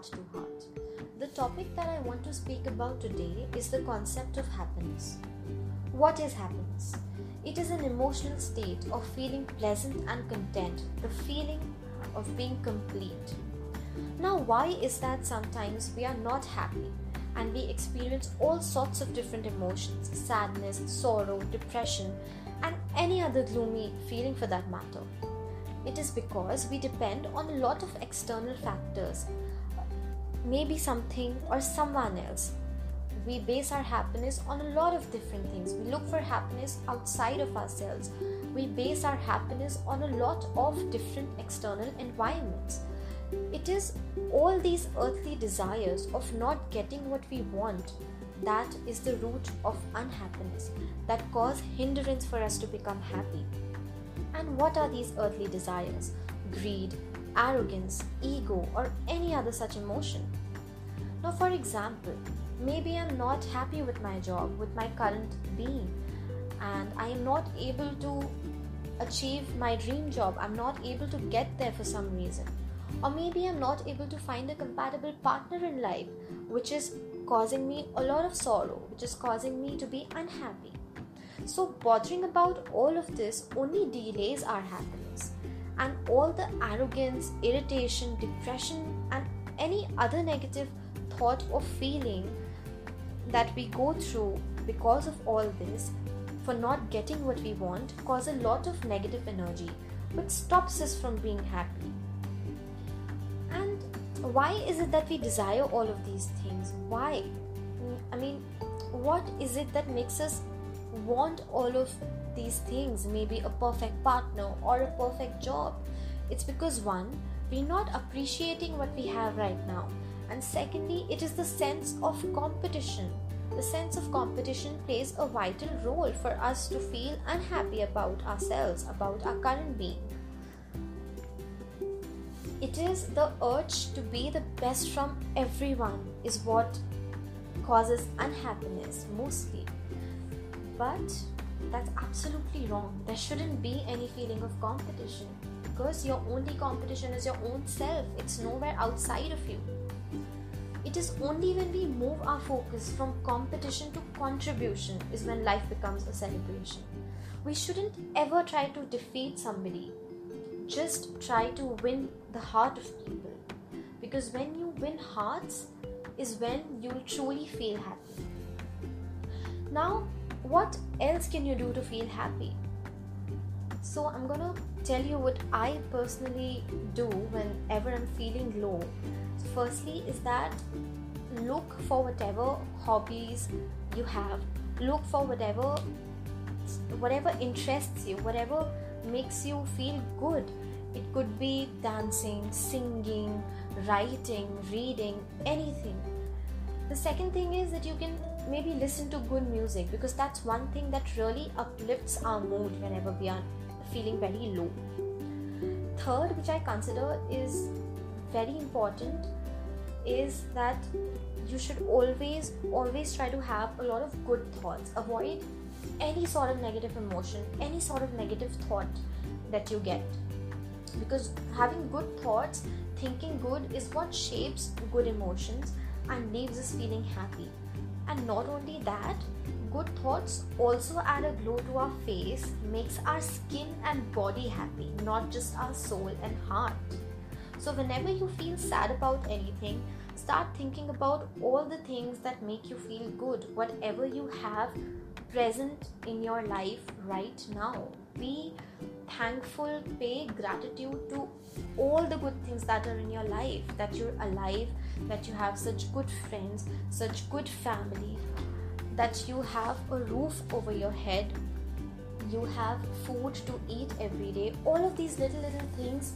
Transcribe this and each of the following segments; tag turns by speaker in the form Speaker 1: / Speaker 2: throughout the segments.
Speaker 1: heart to heart. The topic that I want to speak about today is the concept of happiness. What is happiness? It is an emotional state of feeling pleasant and content, the feeling of being complete. Now, why is that sometimes we are not happy and we experience all sorts of different emotions sadness, sorrow, depression, and any other gloomy feeling for that matter? It is because we depend on a lot of external factors, maybe something or someone else. We base our happiness on a lot of different things. We look for happiness outside of ourselves. We base our happiness on a lot of different external environments. It is all these earthly desires of not getting what we want that is the root of unhappiness that cause hindrance for us to become happy. And what are these earthly desires? Greed, arrogance, ego, or any other such emotion. Now, for example, maybe I'm not happy with my job, with my current being, and I am not able to achieve my dream job. I'm not able to get there for some reason. Or maybe I'm not able to find a compatible partner in life, which is causing me a lot of sorrow, which is causing me to be unhappy. So, bothering about all of this only delays our happiness, and all the arrogance, irritation, depression, and any other negative thought or feeling that we go through because of all this for not getting what we want cause a lot of negative energy which stops us from being happy. And why is it that we desire all of these things? Why? Mm, I mean what is it that makes us want all of these things maybe a perfect partner or a perfect job. It's because one we're not appreciating what we have right now. And secondly it is the sense of competition. The sense of competition plays a vital role for us to feel unhappy about ourselves about our current being. It is the urge to be the best from everyone is what causes unhappiness mostly. But that's absolutely wrong. There shouldn't be any feeling of competition because your only competition is your own self, it's nowhere outside of you. It is only when we move our focus from competition to contribution is when life becomes a celebration. We shouldn't ever try to defeat somebody, just try to win the heart of people. Because when you win hearts, is when you'll truly feel happy. Now, what else can you do to feel happy? So, I'm gonna tell you what I personally do whenever I'm feeling low. So firstly, is that look for whatever hobbies you have, look for whatever whatever interests you, whatever makes you feel good. It could be dancing, singing, writing, reading, anything. The second thing is that you can maybe listen to good music because that's one thing that really uplifts our mood whenever we are feeling very low. Third, which I consider is very important, is that you should always, always try to have a lot of good thoughts. Avoid any sort of negative emotion, any sort of negative thought that you get. Because having good thoughts, thinking good is what shapes good emotions and leaves us feeling happy. And not only that, good thoughts also add a glow to our face, makes our skin and body happy, not just our soul and heart. So, whenever you feel sad about anything, start thinking about all the things that make you feel good, whatever you have present in your life right now. Be thankful, pay gratitude to all the good things that are in your life that you're alive, that you have such good friends, such good family, that you have a roof over your head, you have food to eat every day. All of these little, little things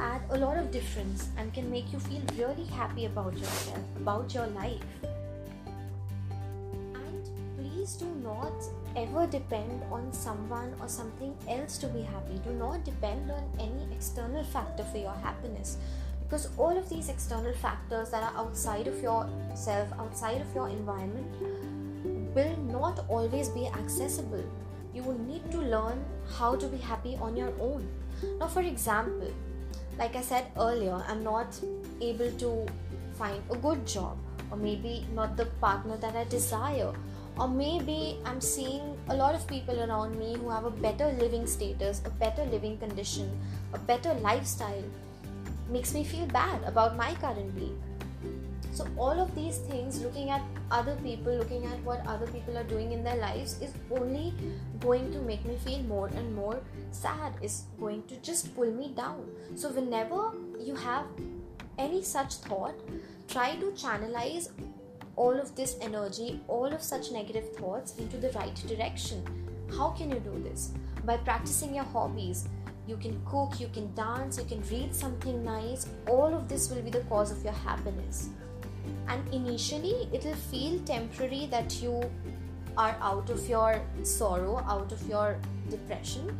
Speaker 1: add a lot of difference and can make you feel really happy about yourself, about your life. Please do not ever depend on someone or something else to be happy. Do not depend on any external factor for your happiness because all of these external factors that are outside of yourself, outside of your environment, will not always be accessible. You will need to learn how to be happy on your own. Now, for example, like I said earlier, I'm not able to find a good job, or maybe not the partner that I desire, or maybe I'm seeing a lot of people around me who have a better living status, a better living condition, a better lifestyle. Makes me feel bad about my current week. So, all of these things, looking at other people, looking at what other people are doing in their lives, is only going to make me feel more and more sad, is going to just pull me down. So, whenever you have any such thought, try to channelize all of this energy, all of such negative thoughts into the right direction. How can you do this? By practicing your hobbies. You can cook, you can dance, you can read something nice. All of this will be the cause of your happiness. And initially, it'll feel temporary that you are out of your sorrow, out of your depression.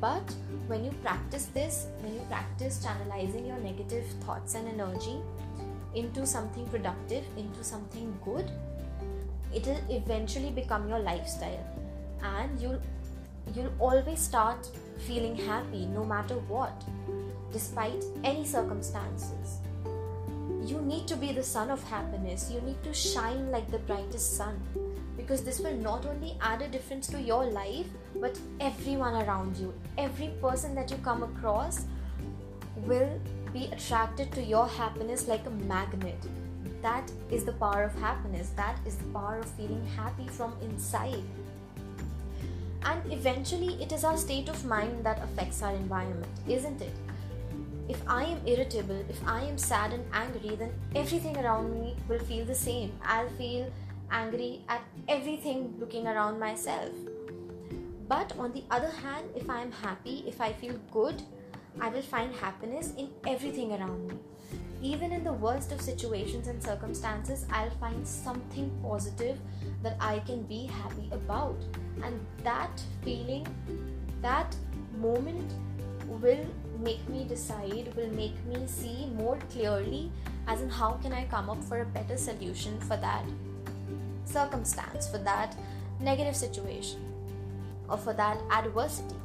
Speaker 1: But when you practice this, when you practice channelizing your negative thoughts and energy, into something productive, into something good, it'll eventually become your lifestyle. And you'll you'll always start feeling happy no matter what, despite any circumstances. You need to be the sun of happiness. You need to shine like the brightest sun because this will not only add a difference to your life but everyone around you. Every person that you come across will be attracted to your happiness like a magnet. That is the power of happiness. That is the power of feeling happy from inside. And eventually, it is our state of mind that affects our environment, isn't it? If I am irritable, if I am sad and angry, then everything around me will feel the same. I'll feel angry at everything looking around myself. But on the other hand, if I am happy, if I feel good, I will find happiness in everything around me. Even in the worst of situations and circumstances, I'll find something positive that I can be happy about. And that feeling, that moment will make me decide, will make me see more clearly as in how can I come up for a better solution for that circumstance, for that negative situation, or for that adversity.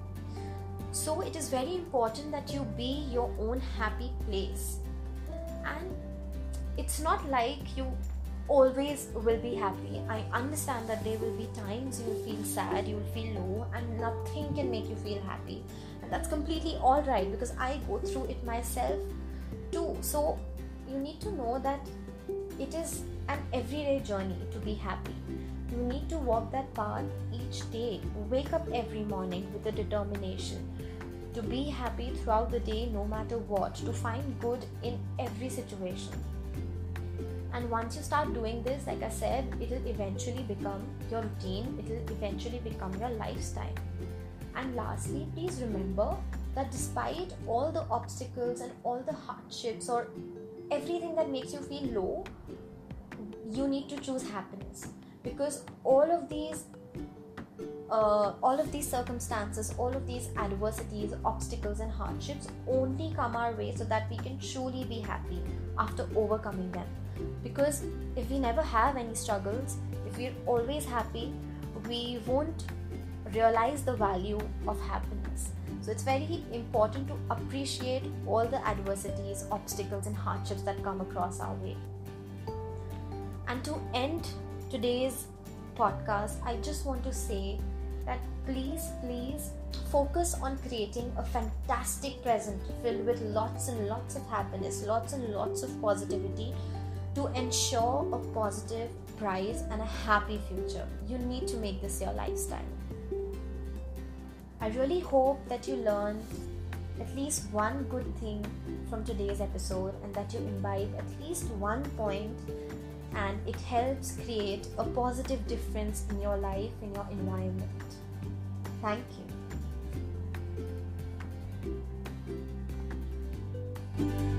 Speaker 1: So it is very important that you be your own happy place. And it's not like you always will be happy. I understand that there will be times you will feel sad, you will feel low, and nothing can make you feel happy. And that's completely alright because I go through it myself too. So you need to know that it is an everyday journey to be happy. You need to walk that path each day. Wake up every morning with a determination to be happy throughout the day no matter what, to find good in every situation. And once you start doing this, like I said, it will eventually become your routine, it will eventually become your lifestyle. And lastly, please remember that despite all the obstacles and all the hardships or everything that makes you feel low, you need to choose happiness because all of these uh, all of these circumstances, all of these adversities, obstacles, and hardships only come our way so that we can truly be happy after overcoming them. Because if we never have any struggles, if we're always happy, we won't realize the value of happiness. So it's very important to appreciate all the adversities, obstacles, and hardships that come across our way. And to end today's podcast, I just want to say please, please focus on creating a fantastic present filled with lots and lots of happiness, lots and lots of positivity to ensure a positive prize and a happy future. You need to make this your lifestyle. I really hope that you learned at least one good thing from today's episode and that you imbibe at least one point and it helps create a positive difference in your life, in your environment. Thank you.